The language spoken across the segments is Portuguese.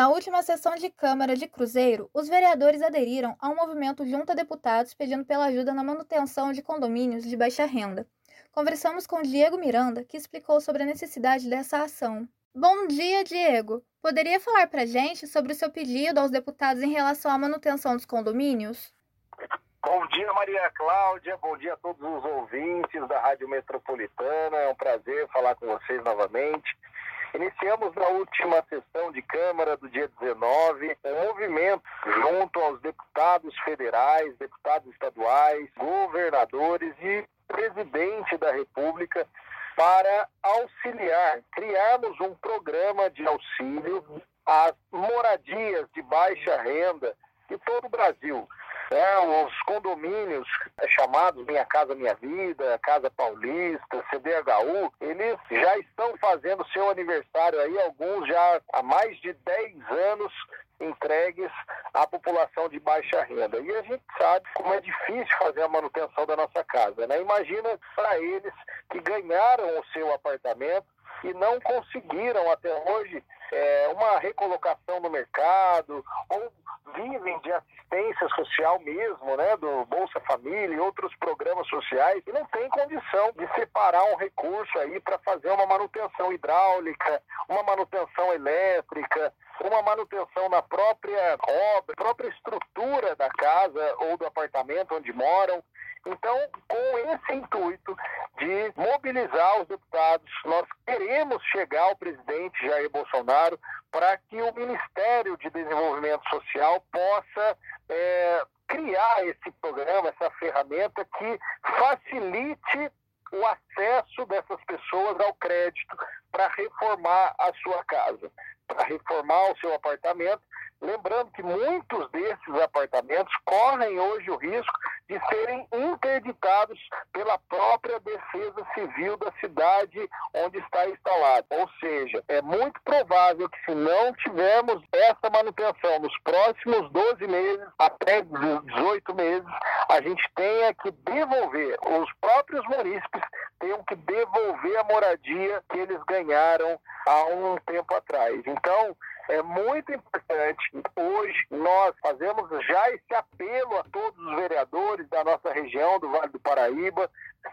Na última sessão de Câmara de Cruzeiro, os vereadores aderiram a um movimento junto a deputados pedindo pela ajuda na manutenção de condomínios de baixa renda. Conversamos com Diego Miranda, que explicou sobre a necessidade dessa ação. Bom dia, Diego. Poderia falar para gente sobre o seu pedido aos deputados em relação à manutenção dos condomínios? Bom dia, Maria Cláudia. Bom dia a todos os ouvintes da Rádio Metropolitana. É um prazer falar com vocês novamente. Iniciamos na última sessão de Câmara do dia 19 um movimento junto aos deputados federais, deputados estaduais, governadores e presidente da República para auxiliar, criarmos um programa de auxílio às moradias de baixa renda de todo o Brasil. É, os condomínios chamados Minha Casa Minha Vida, Casa Paulista, CDHU, eles já estão fazendo seu aniversário aí, alguns já há mais de 10 anos entregues à população de baixa renda. E a gente sabe como é difícil fazer a manutenção da nossa casa. Né? Imagina para eles que ganharam o seu apartamento e não conseguiram até hoje é, uma recolocação no mercado ou vivem de assistência social mesmo, né, do Bolsa Família e outros programas sociais, e não tem condição de separar um recurso aí para fazer uma manutenção hidráulica, uma manutenção elétrica, uma manutenção na própria obra, própria estrutura da casa ou do apartamento onde moram. Então, com esse intuito de mobilizar os deputados, chegar ao presidente Jair Bolsonaro para que o Ministério de Desenvolvimento Social possa é, criar esse programa, essa ferramenta que facilite o acesso dessas pessoas ao crédito para reformar a sua casa, para reformar o seu apartamento. Lembrando que muitos desses apartamentos correm hoje o risco de serem interditados pela própria Defesa Civil da cidade onde está instalado. Ou seja, é muito provável que se não tivermos essa manutenção nos próximos 12 meses, até 18 meses, a gente tenha que devolver, os próprios munícipes tenham que devolver a moradia que eles ganharam há um tempo atrás. Então, é muito importante. Hoje nós fazemos já esse apelo a todos os vereadores da nossa região, do Vale do Paraíba.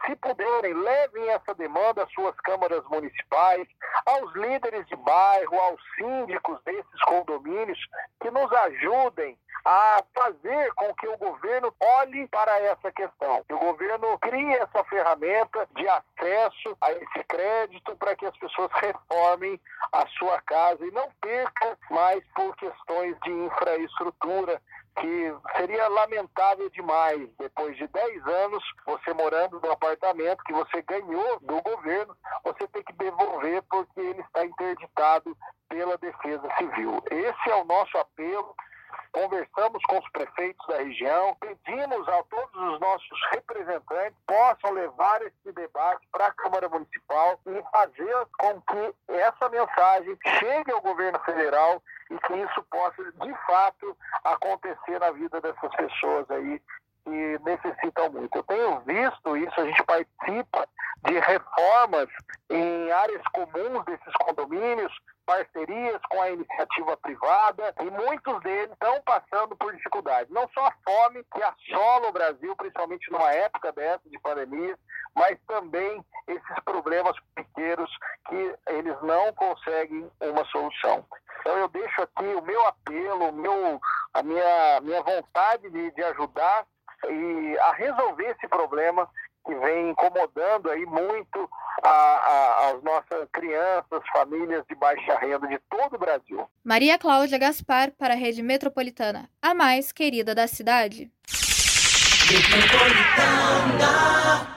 Se puderem, levem essa demanda às suas câmaras municipais, aos líderes de bairro, aos síndicos desses condomínios, que nos ajudem a fazer com que o governo olhe para essa questão. Que o governo crie essa ferramenta de acesso a esse crédito para que as pessoas reformem a sua casa e não percam mais por questões de infraestrutura que seria lamentável demais, depois de 10 anos, você morando no apartamento que você ganhou do governo, você tem que devolver porque ele está interditado pela Defesa Civil. Esse é o nosso apelo conversamos com os prefeitos da região, pedimos a todos os nossos representantes possam levar esse debate para a Câmara Municipal e fazer com que essa mensagem chegue ao governo federal e que isso possa, de fato, acontecer na vida dessas pessoas aí que necessitam muito. Eu tenho visto isso, a gente participa de reformas em áreas comuns desses condomínios, parcerias com a iniciativa privada e muitos deles estão passando por dificuldades. Não só a fome que assola o Brasil, principalmente numa época dessa de pandemia, mas também esses problemas pequenos que eles não conseguem uma solução. Então eu deixo aqui o meu apelo, o meu, a minha, minha vontade de, de ajudar e a resolver esse problema que vem incomodando aí muito a, a, as nossas crianças, famílias de baixa renda de todo o Brasil. Maria Cláudia Gaspar para a Rede Metropolitana, a mais querida da cidade. Metropolitana.